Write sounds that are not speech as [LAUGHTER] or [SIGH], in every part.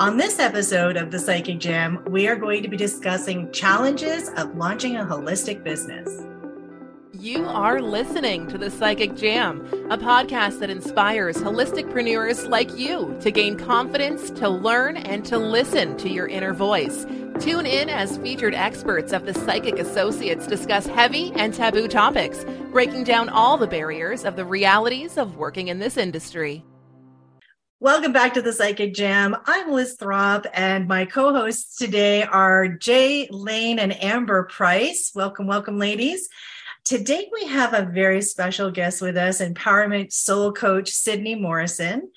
On this episode of the Psychic Jam, we are going to be discussing challenges of launching a holistic business. You are listening to the Psychic Jam, a podcast that inspires holisticpreneurs like you to gain confidence, to learn, and to listen to your inner voice. Tune in as featured experts of the Psychic Associates discuss heavy and taboo topics, breaking down all the barriers of the realities of working in this industry. Welcome back to the Psychic Jam. I'm Liz Throp, and my co hosts today are Jay Lane and Amber Price. Welcome, welcome, ladies. Today, we have a very special guest with us, empowerment soul coach Sydney Morrison.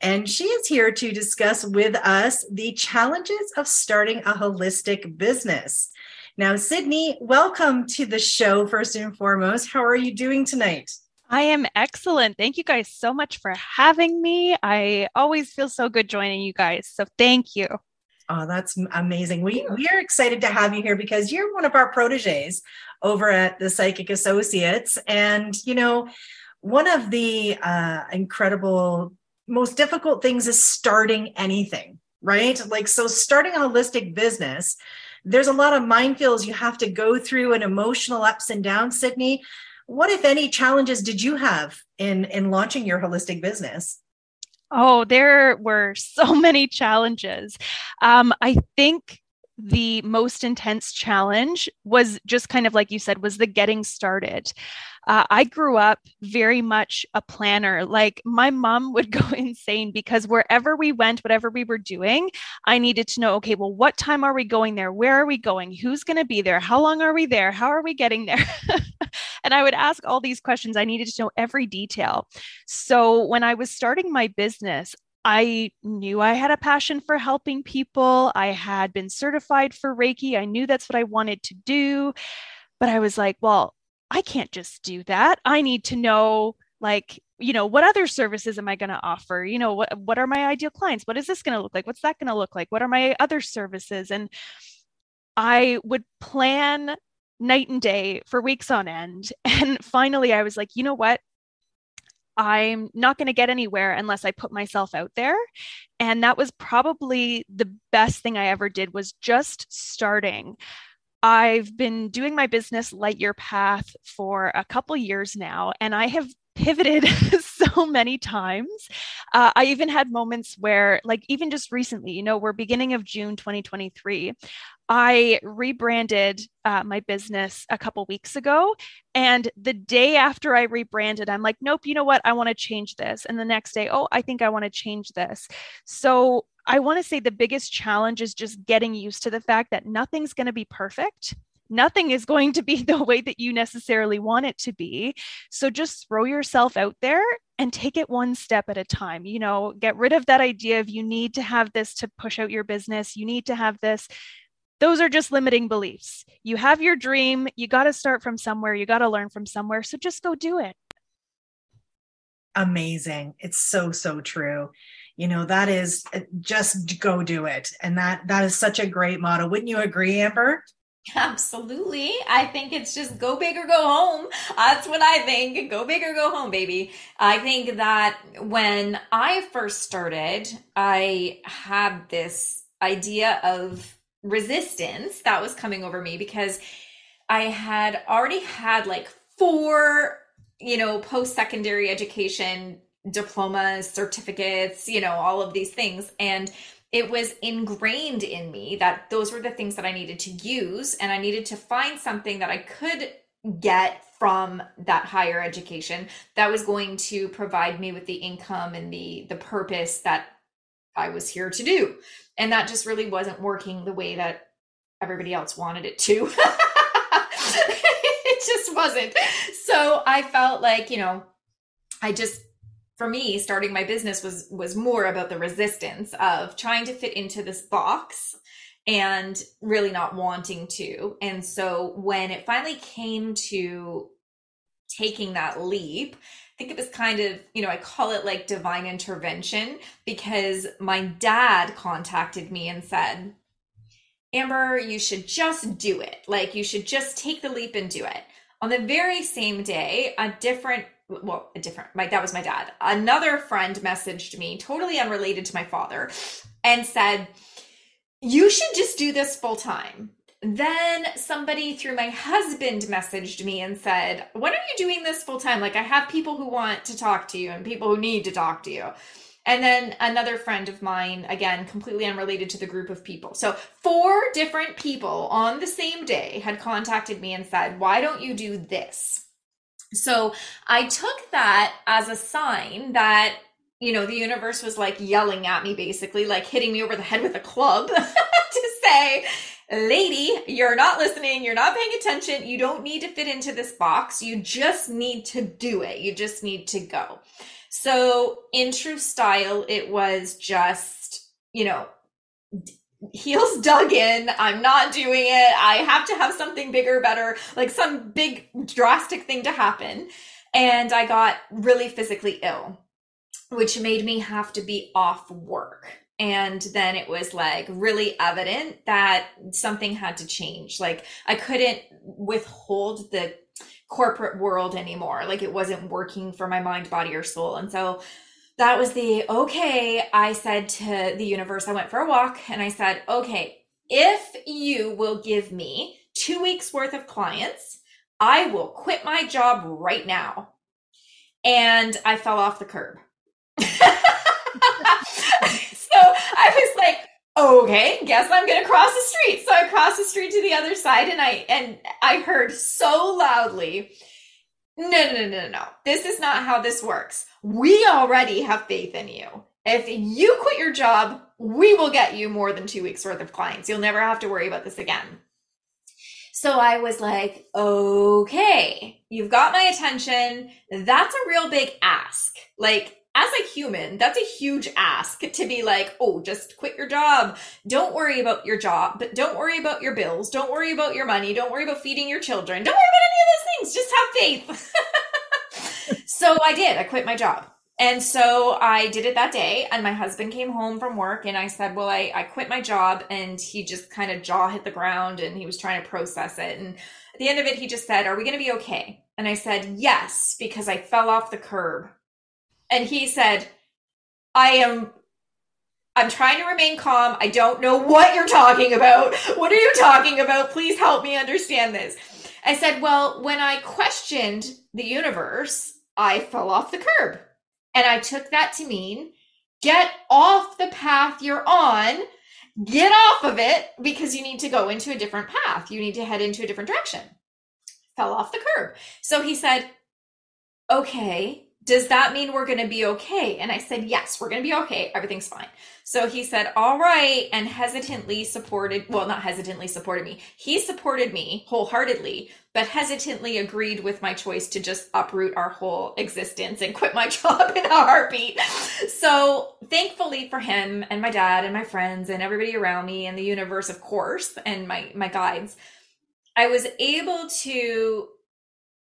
And she is here to discuss with us the challenges of starting a holistic business. Now, Sydney, welcome to the show, first and foremost. How are you doing tonight? I am excellent. Thank you guys so much for having me. I always feel so good joining you guys. So thank you. Oh, that's amazing. We we are excited to have you here because you're one of our proteges over at the Psychic Associates. And you know, one of the uh, incredible, most difficult things is starting anything, right? Like so starting a holistic business, there's a lot of minefields you have to go through and emotional ups and downs, Sydney what if any challenges did you have in in launching your holistic business? Oh there were so [LAUGHS] many challenges. Um, i think the most intense challenge was just kind of like you said was the getting started. Uh, i grew up very much a planner. Like my mom would [LAUGHS] go insane because wherever we went whatever we were doing i needed to know okay well what time are we going there? Where are we going? Who's going to be there? How long are we there? How are we getting there [LAUGHS] and i would ask all these questions i needed to know every detail so when i was starting my business I knew I had a passion for helping people. I had been certified for Reiki. I knew that's what I wanted to do. But I was like, well, I can't just do that. I need to know, like, you know, what other services am I going to offer? You know, what, what are my ideal clients? What is this going to look like? What's that going to look like? What are my other services? And I would plan night and day for weeks on end. [LAUGHS] And finally, I was like, you know what? I'm not going to get anywhere unless I put myself out there. And that was probably the best thing I ever did was just starting. I've been doing my business Light Your Path for a couple years now, and I have pivoted [LAUGHS] so many times. Uh, I even had moments where, like, even just recently, you know, we're beginning of June 2023. I rebranded uh, my business a couple weeks ago. And the day after I rebranded, I'm like, nope, you know what? I want to change this. And the next day, oh, I think I want to change this. So I want to say the biggest challenge is just getting used to the fact that nothing's going to be perfect nothing is going to be [LAUGHS] the way that you necessarily want it to be. So just throw yourself out there and take it one step at a time. You know, get rid of that idea of you need to have this to push out your business, you need to have this those are just limiting beliefs. You have your dream, you got to start from somewhere, you got to learn from somewhere. So just go do it. Amazing. It's so, so true. You know, that is uh, just go do it. And that that is such a great motto. Wouldn't you agree, Amber? Absolutely. I think it's just go big or go home. That's what I think. Go big or go home, baby. I think that when I first started, I had this idea of resistance that was coming over me because I had already had like four, you know, post secondary education diplomas, certificates, you know, all of these things. And it was ingrained in me that those were the things that I needed to use. And I needed to find something that I could get from that higher education that was going to provide me with the income and the the purpose that I was here to do and that just really wasn't working the way that everybody else wanted it to [LAUGHS] it just wasn't so i felt like you know i just for me starting my business was was more about the resistance of trying to fit into this box and really not wanting to and so when it finally came to taking that leap I think it was kind of, you know, I call it like divine intervention because my dad contacted me and said, Amber, you should just do it. Like, you should just take the leap and do it. On the very same day, a different well, a different, my, that was my dad. Another friend messaged me, totally unrelated to my father, and said, You should just do this full time. Then somebody through my husband messaged me and said, When are you doing this full time? Like, I have people who want to talk to you and people who need to talk to you. And then another friend of mine, again, completely unrelated to the group of people. So, four different people on the same day had contacted me and said, Why don't you do this? So, I took that as a sign that, you know, the universe was like yelling at me, basically, like hitting me over the head with a club [LAUGHS] to say, Lady, you're not listening. You're not paying attention. You don't need to fit into this box. You just need to do it. You just need to go. So, in true style, it was just, you know, heels dug in. I'm not doing it. I have to have something bigger, better, like some big drastic thing to happen. And I got really physically ill, which made me have to be off work. And then it was like really evident that something had to change. Like I couldn't withhold the corporate world anymore. Like it wasn't working for my mind, body, or soul. And so that was the okay. I said to the universe, I went for a walk and I said, okay, if you will give me two weeks worth of clients, I will quit my job right now. And I fell off the curb. [LAUGHS] so I was like, okay, guess I'm gonna cross the street. So I crossed the street to the other side and I and I heard so loudly, no, no, no, no, no. This is not how this works. We already have faith in you. If you quit your job, we will get you more than two weeks worth of clients. You'll never have to worry about this again. So I was like, okay, you've got my attention. That's a real big ask. Like, as a human, that's a huge ask to be like, oh, just quit your job. Don't worry about your job, but don't worry about your bills. Don't worry about your money. Don't worry about feeding your children. Don't worry about any of those things. Just have faith. [LAUGHS] so I did. I quit my job. And so I did it that day. And my husband came home from work and I said, Well, I, I quit my job. And he just kind of jaw hit the ground and he was trying to process it. And at the end of it, he just said, Are we going to be okay? And I said, Yes, because I fell off the curb and he said, I am I'm trying to remain calm. I don't know what you're talking about. What are you talking about? Please help me understand this. I said, Well, when I questioned the universe, I fell off the curb. And I took that to mean get off the path you're on, get off of it because you need to go into a different path. You need to head into a different direction. Fell off the curb. So he said, Okay, does that mean we're going to be okay? And I said, yes, we're going to be okay. Everything's fine. So he said, all right. And hesitantly supported, well, not hesitantly supported me. He supported me wholeheartedly, but hesitantly agreed with my choice to just uproot our whole existence and quit my [LAUGHS] job in a heartbeat. So thankfully for him and my dad and my friends and everybody around me and the universe, of course, and my, my guides, I was able to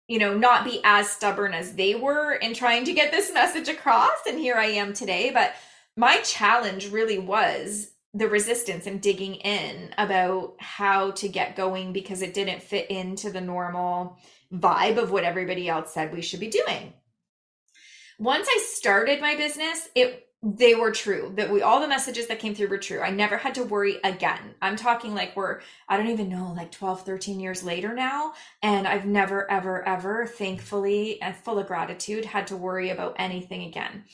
you know, not be as stubborn as they were in trying to get this message across. And here I am today. But my challenge really was the resistance and digging in about how to get going because it didn't fit into the normal vibe of what everybody else said we should be doing. Once I started my business, it they were true. That we all the messages that came through were true. I never had to worry again. I'm talking like we're i don't even know like 12 13 years later now. And i've never ever ever thankfully and full of gratitude had to worry about anything again.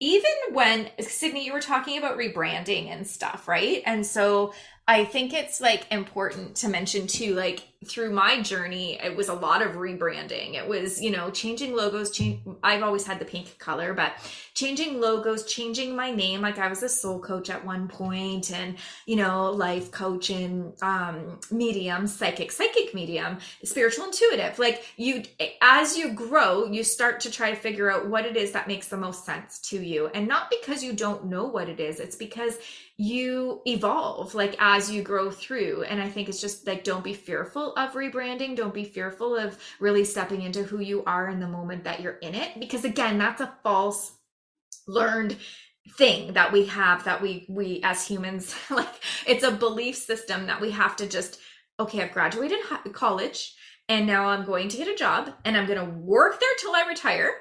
Even when Sydney, you were talking about rebranding and stuff, right? And so I think it's like important to mention too, like through my journey, it was a lot of rebranding. It was, you know, changing logos. Change. I've always had the pink color, but changing logos, changing my name. Like I was a soul coach at one point, and you know, life coach and um, medium, psychic, psychic medium, spiritual intuitive. Like you, as you grow, you start to try to figure out what it is that makes the most sense to you, and not because you don't know what it is. It's because you evolve like as you grow through and i think it's just like don't be fearful of rebranding. Don't be fearful of really stepping into who you are in the moment that you're in it. Because again that's a false learned thing that we have that we we as humans [LAUGHS] like it's a belief system that we have to just okay i've graduated college and now i'm going to get a job and i'm going to work there till i retire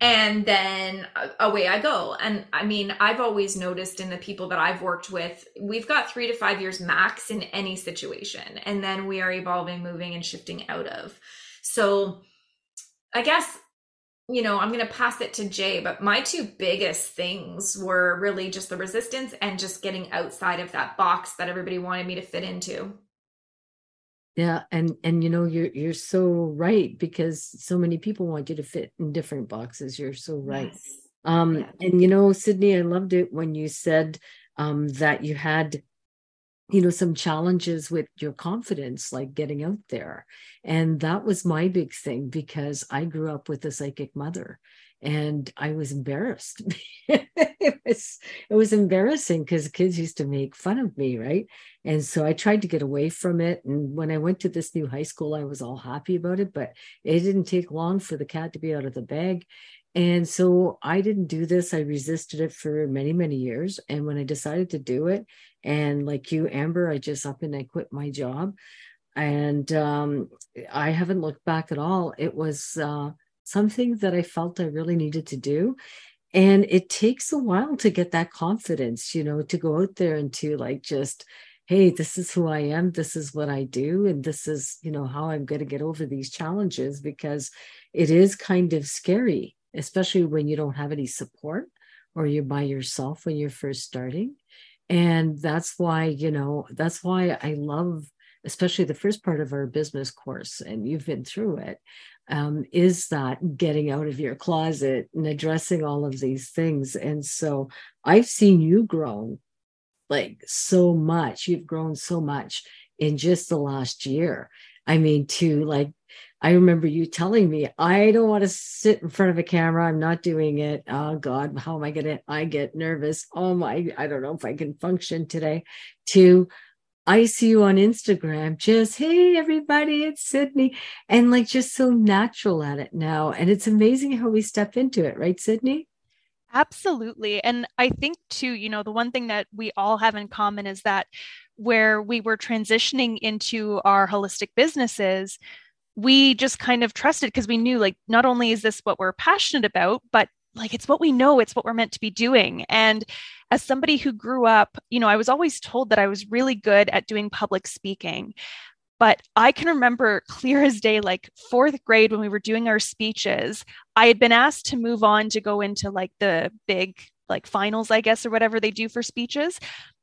and then away I go. And I mean, I've always noticed in the people that I've worked with, we've got three to five years max in any situation. And then we are evolving, moving, and shifting out of. So I guess, you know, I'm going to pass it to Jay, but my two biggest things were really just the resistance and just getting outside of that box that everybody wanted me to fit into. Yeah, and and you know you're you're so right because so many people want you to fit in different boxes. You're so right. Yes. Um yeah. and you know Sydney, I loved it when you said um that you had you know some challenges with your confidence like getting out there and that was my big thing because i grew up with a psychic mother and I was embarrassed. [LAUGHS] it was it was embarrassing because kids used to make fun of me, right? And so I tried to get away from it. And when I went to this new high school, I was all happy about it, but it didn't take long for the cat to be out of the bag. And so I didn't do this. I resisted it for many, many years. And when I decided to do it, and like you, Amber, I just up and I quit my job. And um, I haven't looked back at all. It was uh, something that I felt I really needed to do. And it takes a while to get that confidence, you know, to go out there and to like just, hey, this is who I am, this is what I do, and this is, you know, how I'm going to get over these challenges because it is kind of scary, especially when you don't have any support or you're by yourself when you're first starting. And that's why, you know, that's why I love especially the first part of our business course, and you've been through it um, is that getting out of your closet and addressing all of these things. And so I've seen you grow like so much. You've grown so much in just the last year. I mean, to like, I remember you telling me, I don't want to sit in front of a camera. I'm not doing it. Oh God, how am I going to? I get nervous. Oh my, I don't know if I can function today. To I see you on Instagram, just, hey, everybody, it's Sydney. And like just so natural at it now. And it's amazing how we step into it, right, Sydney? Absolutely. And I think, too, you know, the one thing that we all have in common is that where we were transitioning into our holistic businesses, we just kind of trusted because we knew, like, not only is this what we're passionate about, but like it's what we know, it's what we're meant to be doing. And as somebody who grew up, you know, I was always told that I was really good at doing public speaking. But I can remember clear as day, like fourth grade when we were doing our speeches, I had been asked to move on to go into like the big, like finals, I guess, or whatever they do for speeches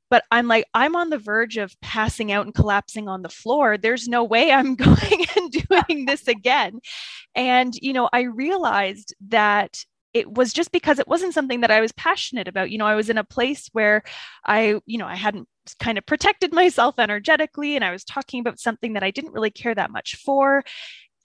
but I'm like, I'm on the verge of passing out and collapsing on the floor. There's no way I'm [LAUGHS] going and doing this again. And, you know, I realized that it was just because it wasn't something that I was passionate about. You know, I was in a place where I, you know, I hadn't kind of protected [LAUGHS] myself energetically and I was talking about something that I didn't really care that much for.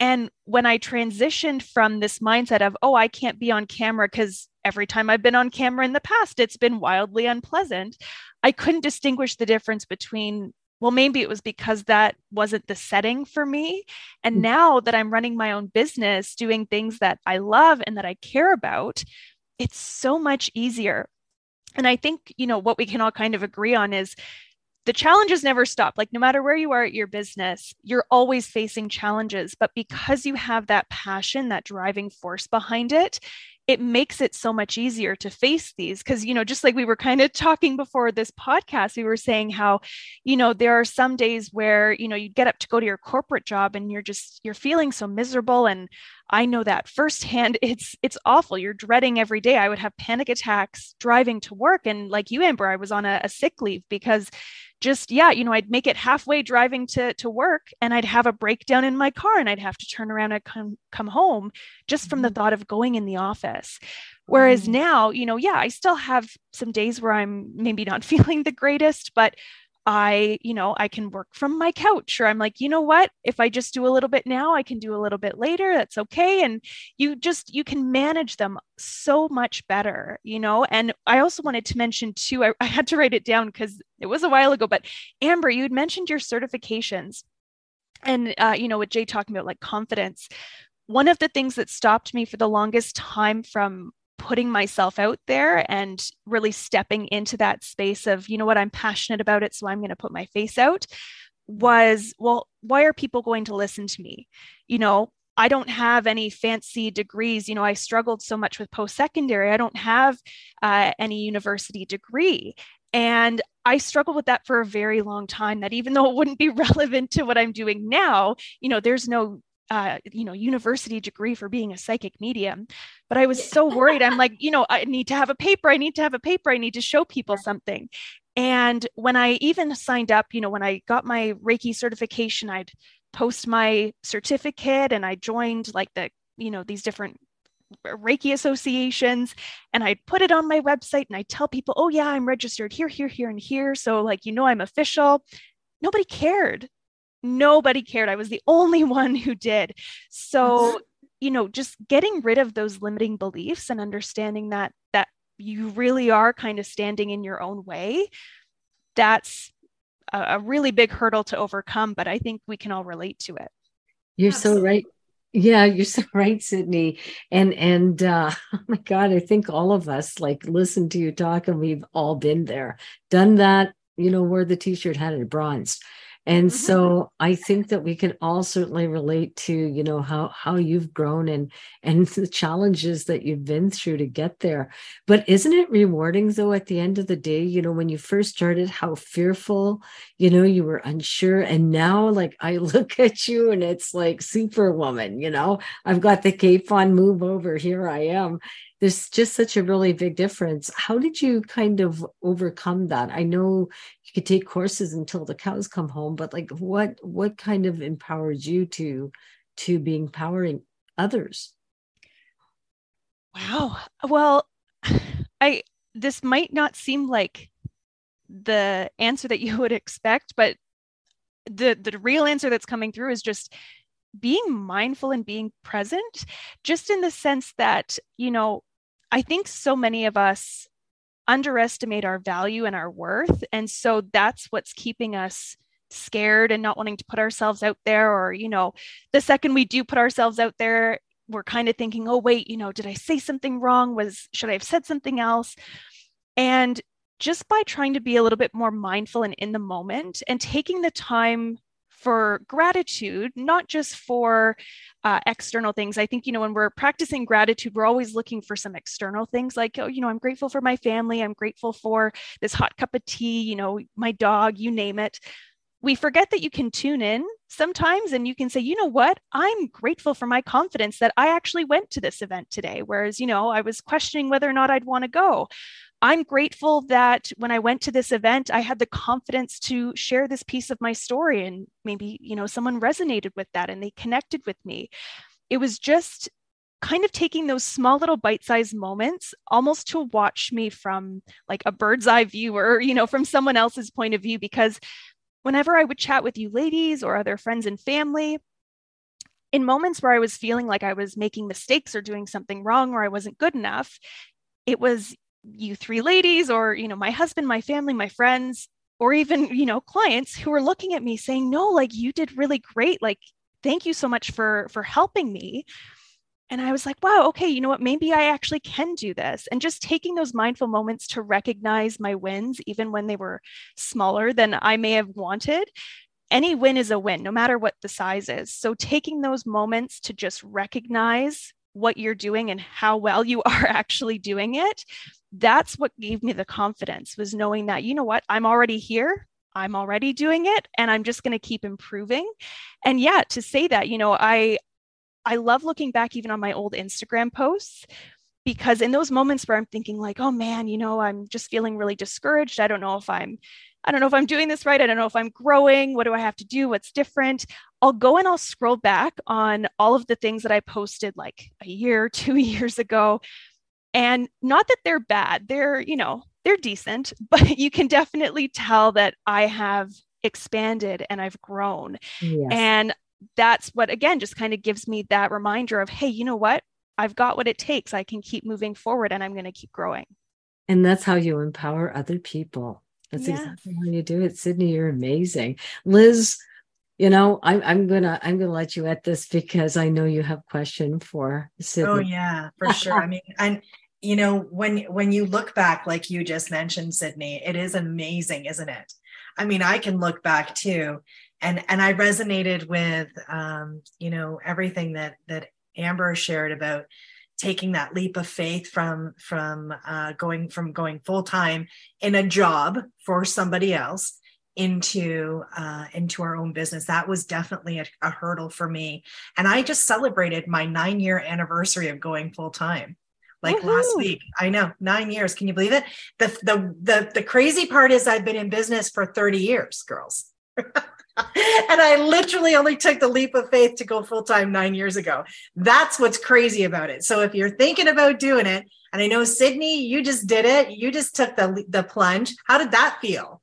And when I transitioned from this mindset of, oh, I can't be on camera because every time I've been on camera in the past, it's been wildly unpleasant, I couldn't distinguish the difference between well, maybe it was because that wasn't the setting for me. And mm. now that I'm running my own business, doing things that I love and that I care about, it's so much easier. And I think, you know, what we can all kind of agree on is the challenges never stop. Like, no matter where you are at your business, you're always facing challenges. But because you have that passion, that driving force behind it, it makes it so much easier to face these. Because you know just like we were kind of talking before this podcast we were saying how you know there are some days where you know you get up to go to your corporate job and you're just you're feeling so miserable. And i know that firsthand. [LAUGHS] It's it's awful. You're dreading every day. I would have panic attacks driving to work. And like you amber i was on a, a sick leave because just yeah you know i'd make it halfway driving to to work and i'd have a breakdown in my car and i'd have to turn around and come come home just from the mm-hmm. thought of going in the office whereas mm-hmm. now you know yeah i still have some days where i'm maybe not [LAUGHS] feeling the greatest but I, you know, I can work from my couch or I'm like, you know what, if I just do a little bit now, I can do a little bit later. That's okay. And you just, you can manage them so much better, you know? And I also wanted to mention too, I, [LAUGHS] I had to write it down because it was a while ago, but Amber, you had mentioned your certifications and, uh, you know, with Jay talking about like confidence. One of the things that stopped me for the longest time from putting myself out there and really stepping into that space of, you know what, I'm passionate about it, so I'm going to put my face out was, well, why are people going to listen to me? You know, I don't have any fancy degrees. You know, I struggled so much with post secondary. I don't have uh, any university degree. And I struggled with that for a very long time. That even though it wouldn't be [LAUGHS] relevant to what I'm doing now, you know, there's no uh, you know university degree for being a psychic medium but i was so worried i'm like you know i need to have a paper i need to have a paper i need to show people something and when i even signed up you know when i got my reiki certification i'd post my certificate and i joined like the you know these different Reiki associations and I'd put it on my website and I'd tell people, oh, yeah, I'm registered here, here, here, and here. So, like, you know, I'm official. Nobody cared. Nobody cared. I was the only [LAUGHS] one who did. So, you know, just getting rid of those limiting beliefs and understanding that, that you really are kind of standing in your own way, that's a, a really big hurdle to overcome. But I think we can all relate to it. You're Absolutely. so right. Yeah, you're so [LAUGHS] right, Sydney. And and uh [LAUGHS] oh my God, I think all of us like listen to you talk and we've all been there, done that, you know, where the t-shirt had it bronzed. And mm-hmm. so I think that we can all certainly relate to, you know, how how you've grown and and the challenges that you've been through to get there. But isn't it rewarding though at the end of the day, you know, when you first started, how fearful, you know, you were unsure. And now like I [LAUGHS] look at you and it's like superwoman, you know, I've got the cape on, move over, here I am there's just such a really big difference. How did you kind of overcome that? I know you could take courses until the cows come home, but like what what kind of empowered you to to be empowering others? Wow. Well, [SIGHS] I this might not seem like the answer that you [LAUGHS] would expect, but the the real answer that's coming through is just being mindful and being present just in the sense that you know I think so many of us underestimate our value and our worth. And so that's what's keeping us scared and not wanting to put ourselves out there. Or, you know, the second we do put ourselves out there, we're kind of thinking, oh, wait, you know, did I say something wrong? Was, should I have said something else? And just by trying to be a little bit more mindful and in the moment and taking the time for gratitude, not just for uh, external things. I think, you know, when we're practicing gratitude, we're always looking for some external things like, oh, you know, I'm grateful for my family. I'm grateful for this hot cup of tea, you know, my dog, you name it. We forget that you can tune in sometimes and you can say, you know what, I'm grateful for my confidence that I actually went to this event today. Whereas, you know, I was questioning whether or not I'd want to go. I'm grateful that when I went to this event, I had the confidence to share this piece of my story. And maybe, you know, someone resonated with that and they connected with me. It was just kind of taking those small little bite-sized moments almost to watch me from like a bird's eye view or you know from someone else's point of view because whenever i would chat with you ladies or other friends and family in moments where i was feeling like i was making mistakes or doing something wrong or i wasn't good enough it was you three ladies or you know my husband my family my friends or even you know clients who are looking at me saying no like you did really great. Like thank you so much for for helping me. And i was like wow okay you know what? Maybe i actually can do this. And just taking those mindful moments to recognize my wins even when they were smaller than i may have wanted any win is a win no matter what the size is. So taking those moments to just recognize what you're doing and how well you [LAUGHS] are actually doing it that's what gave me the confidence was knowing that you know what i'm already here i'm already doing it and i'm just going to keep improving. And yeah to say that you know i i love looking back even on my old instagram posts because in those moments where i'm thinking like oh man you know i'm just feeling really discouraged. I don't know if i'm i don't know if i'm doing this right. I don't know if i'm growing. What do i have to do? What's different? I'll go and i'll scroll back on all of the things that i posted like a year [LAUGHS] two years ago and not that they're bad, they're, you know, they're decent, [LAUGHS] but you can definitely tell that I have expanded and I've grown. Yes. And that's what, again, just kind of gives me that reminder of, hey, you know what? I've got what it takes. I can keep moving forward and I'm going to keep growing. And that's how you empower other people. That's yes. exactly how you do it. Sydney, you're amazing. Liz, you know, I, I'm gonna I'm gonna let you at this because I know you have question for oh, Sydney. Oh yeah, for sure. I [LAUGHS] mean, and you know when when you look back like you just mentioned sydney it is amazing isn't it? I mean i can look back too and and I resonated with um, you know everything that that Amber shared about taking that leap of faith from from uh, going from going full time in a job for somebody else into uh, into our own business. That was definitely a, a hurdle for me and i just celebrated my nine year anniversary of going full time like Woo-hoo. last week i know nine years can you believe it the, the the the crazy part is i've been in business for 30 years girls [LAUGHS] and I literally only took the leap of faith to go full time nine years ago. That's what's crazy about it. So if you're thinking about doing it, and I know Sydney, you just did it, you just took the the plunge. How did that feel?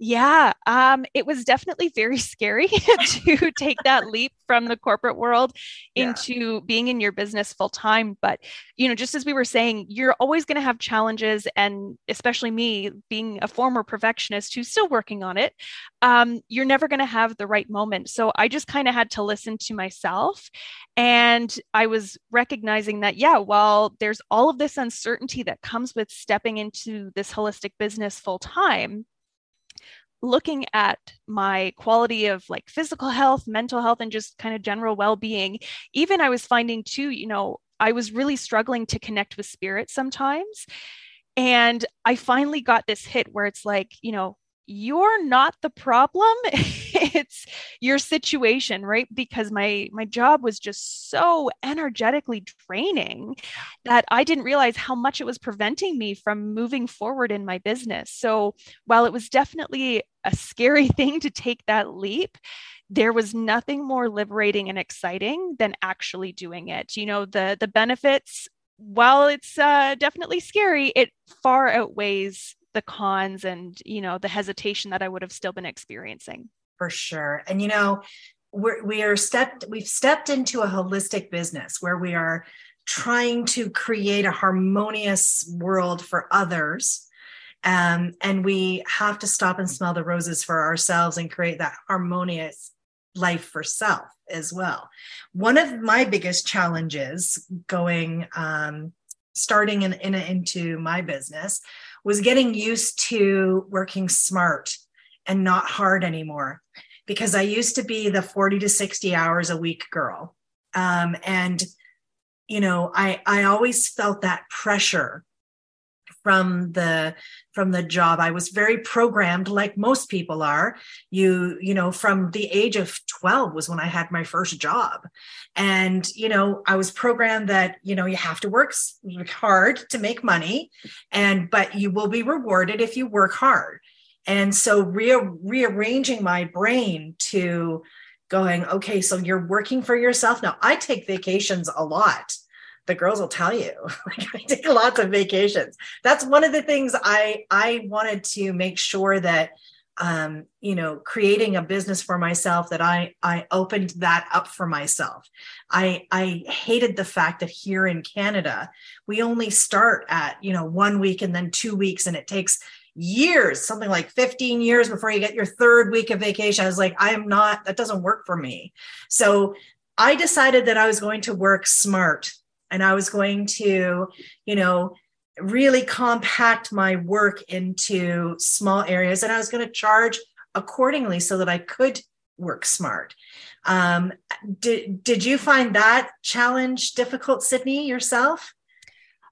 Yeah, um, it was definitely very [LAUGHS] scary to take that leap from the corporate world into yeah. being in your business full time. But, you know, just as we were saying, you're always going to have challenges. And especially me, being a former perfectionist who's still working on it, um, you're never going to have the right moment. So I just kind of had to listen to myself. And I was recognizing that, yeah, well, there's all of this uncertainty that comes with stepping into this holistic business full time looking at my quality of like physical health, mental health, and just kind of general well being, even I was finding too, you know, I was really struggling to connect with spirit sometimes. And I finally got this hit where it's like, you know, you're not the problem [LAUGHS] [LAUGHS] it's your situation right? Because my my job was just so energetically draining that i didn't realize how much it was preventing me from moving forward in my business. So while it was definitely a scary [LAUGHS] thing to take that leap there was nothing more liberating and exciting than actually doing it. You know the the benefits while it's uh, definitely scary it far outweighs the cons and you know the hesitation that i would have still been experiencing for sure. And you know we're we are stepped we've stepped into a holistic business where we are trying to create a harmonious world for others. Um, and we have to stop and smell the roses for ourselves and create that harmonious life for self as well. One of my biggest challenges going um, starting in, in into my business was getting used to working smart and not hard anymore because I used to be the 40 to 60 hours a week girl. Um, and, you know, I, I always felt that pressure from the from the job. I was very programmed like most people are. You you know from the age of 12 was when i had my first job. And you know i was programmed that you know you have to work hard to make money and but you will be rewarded if you work hard and so re- rearranging my brain to going okay so you're working for yourself. Now i take vacations a lot. The girls will tell you. [LAUGHS] Like i take lots of vacations. That's one of the things i i wanted to make sure that um, you know creating a business for myself that i i opened that up for myself. I i hated the fact that here in canada we only start at you know one week and then two weeks and it takes years something like 15 years before you get your third week of vacation i was like i am not that doesn't work for me so i decided that i was going to work smart and I was going to, you know, really compact my work into small areas and I was going to charge accordingly so that I could work smart. Um, did, did you find that challenge difficult, Sydney, yourself?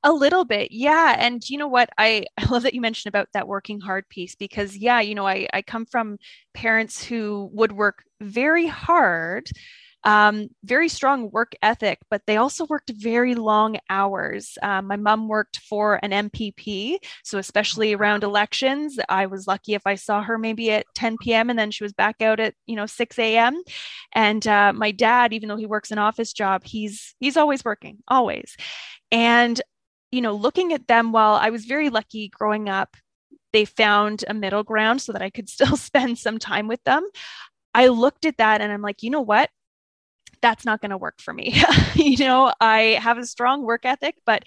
A little bit, yeah. And you know what? I, [LAUGHS] I love that you mentioned about that working hard piece because, yeah, you know, I, I come from parents who would work very hard um, very strong work ethic, but they also worked very long hours. Um, my mom worked for an MPP, so especially around elections, I was lucky if I saw her maybe at 10 p.m. and then she was back out at you know 6 a.m. And uh, my dad, even though he works an office job, he's he's always working, always. And you know, looking at them while I was very lucky growing up, they found a middle ground so that I could [LAUGHS] still spend some time with them. I looked at that and I'm like, you know what? that's not going to work for me. [LAUGHS] you know, I have a strong work ethic, but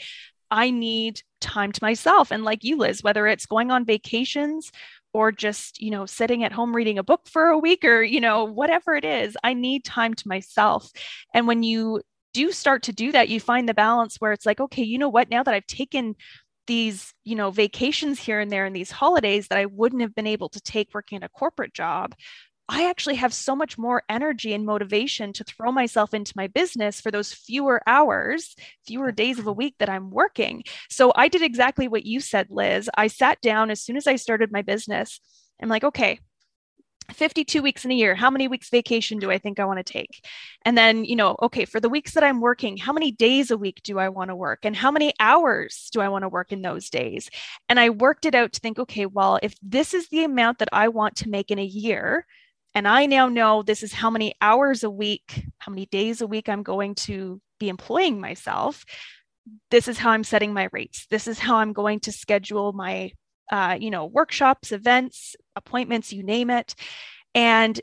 I need time to myself. And like you, Liz, whether it's going on vacations or just, you know, sitting at home reading a book for a week or, you know, whatever it is, I need time to myself. And when you do start to do that, you find the balance where it's like, okay, you know what, now that I've taken these you know vacations here and there and these holidays that i wouldn't have been able to take working at a corporate job I actually have so much more energy and motivation to throw myself into my business for those fewer hours, fewer days of a week that I'm working. So I did exactly what you said, Liz. I sat down as soon as I started my business. I'm like, okay, 52 weeks in a year. How many weeks vacation do i think i want to take? And then you know okay for the weeks that i'm working how many days a week do i want to work? And how many hours do i want to work in those days? And i worked it out to think okay well if this is the amount that i want to make in a year and i now know this is how many hours a week how many days a week i'm going to be employing myself this is how i'm setting my rates. This is how i'm going to schedule my uh, you know, workshops, events, appointments, you name it. And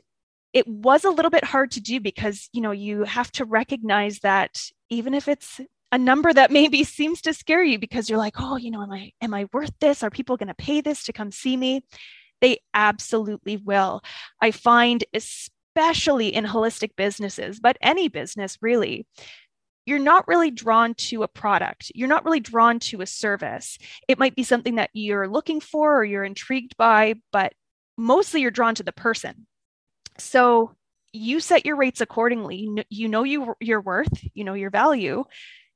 it was a little bit hard to do because, you know, you have to recognize that even if it's a number that [LAUGHS] maybe seems to scare you because you're like, oh, you know, am I am I worth this? Are people going to pay this to come see me? They absolutely will. I find especially in holistic businesses, but any business really, you're not really drawn to a product. You're not really drawn to a service. It might be something that you're looking for or you're intrigued by, but mostly you're drawn to the person. So you set your rates accordingly. You know you, your worth, you know your value.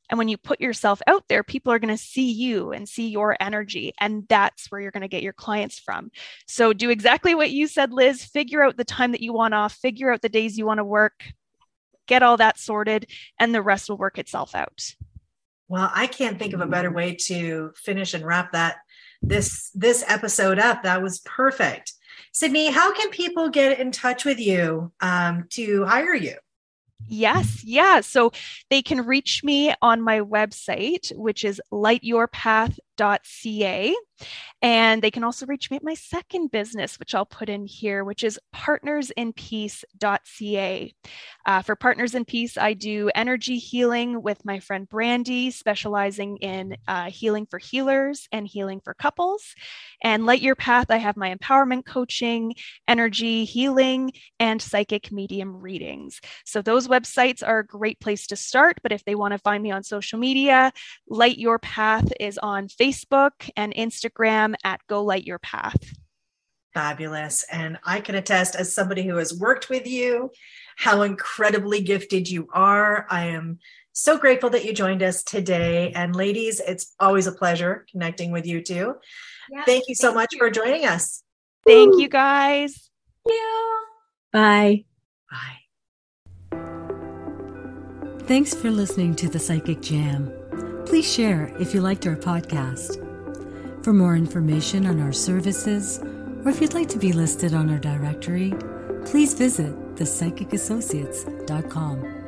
And when you put yourself out there, people are going to see you and see your energy. And that's where you're going to get your clients from. So do exactly what you said, Liz. Figure out the time that you want off, figure out the days you want to work, get all that sorted, and the rest will work itself out. Well, I can't think of a better way to finish and wrap that this this episode up. That was perfect. Sydney, how can people get in touch with you um, to hire you? Yes, yeah. So they can reach me on my website, which is lightyourpath.ca. And they can also reach me at my second business, which I'll put in here, which is partnersinpeace.ca. Uh, for Partners in Peace, I do energy healing with my friend Brandy, specializing in uh, healing for healers and healing for couples. And Light Your Path, I have my empowerment coaching, energy healing, and psychic medium readings. So those websites are a great place to start. But if they want to find me on social media, Light Your Path is on Facebook and Instagram at Go Light Your Path. Fabulous. And I can attest, as somebody who has worked with you, how incredibly gifted you are. I am so grateful that you joined us today. And ladies, it's always a pleasure connecting with you too. Yes, thank you so thank much you. for joining us. Thank you guys. Thank you. Bye. Bye. Thanks for listening to the Psychic Jam. Please share if you liked our podcast. For more information on our services, or if you'd like to be listed on our directory, please visit thepsychicassociates.com.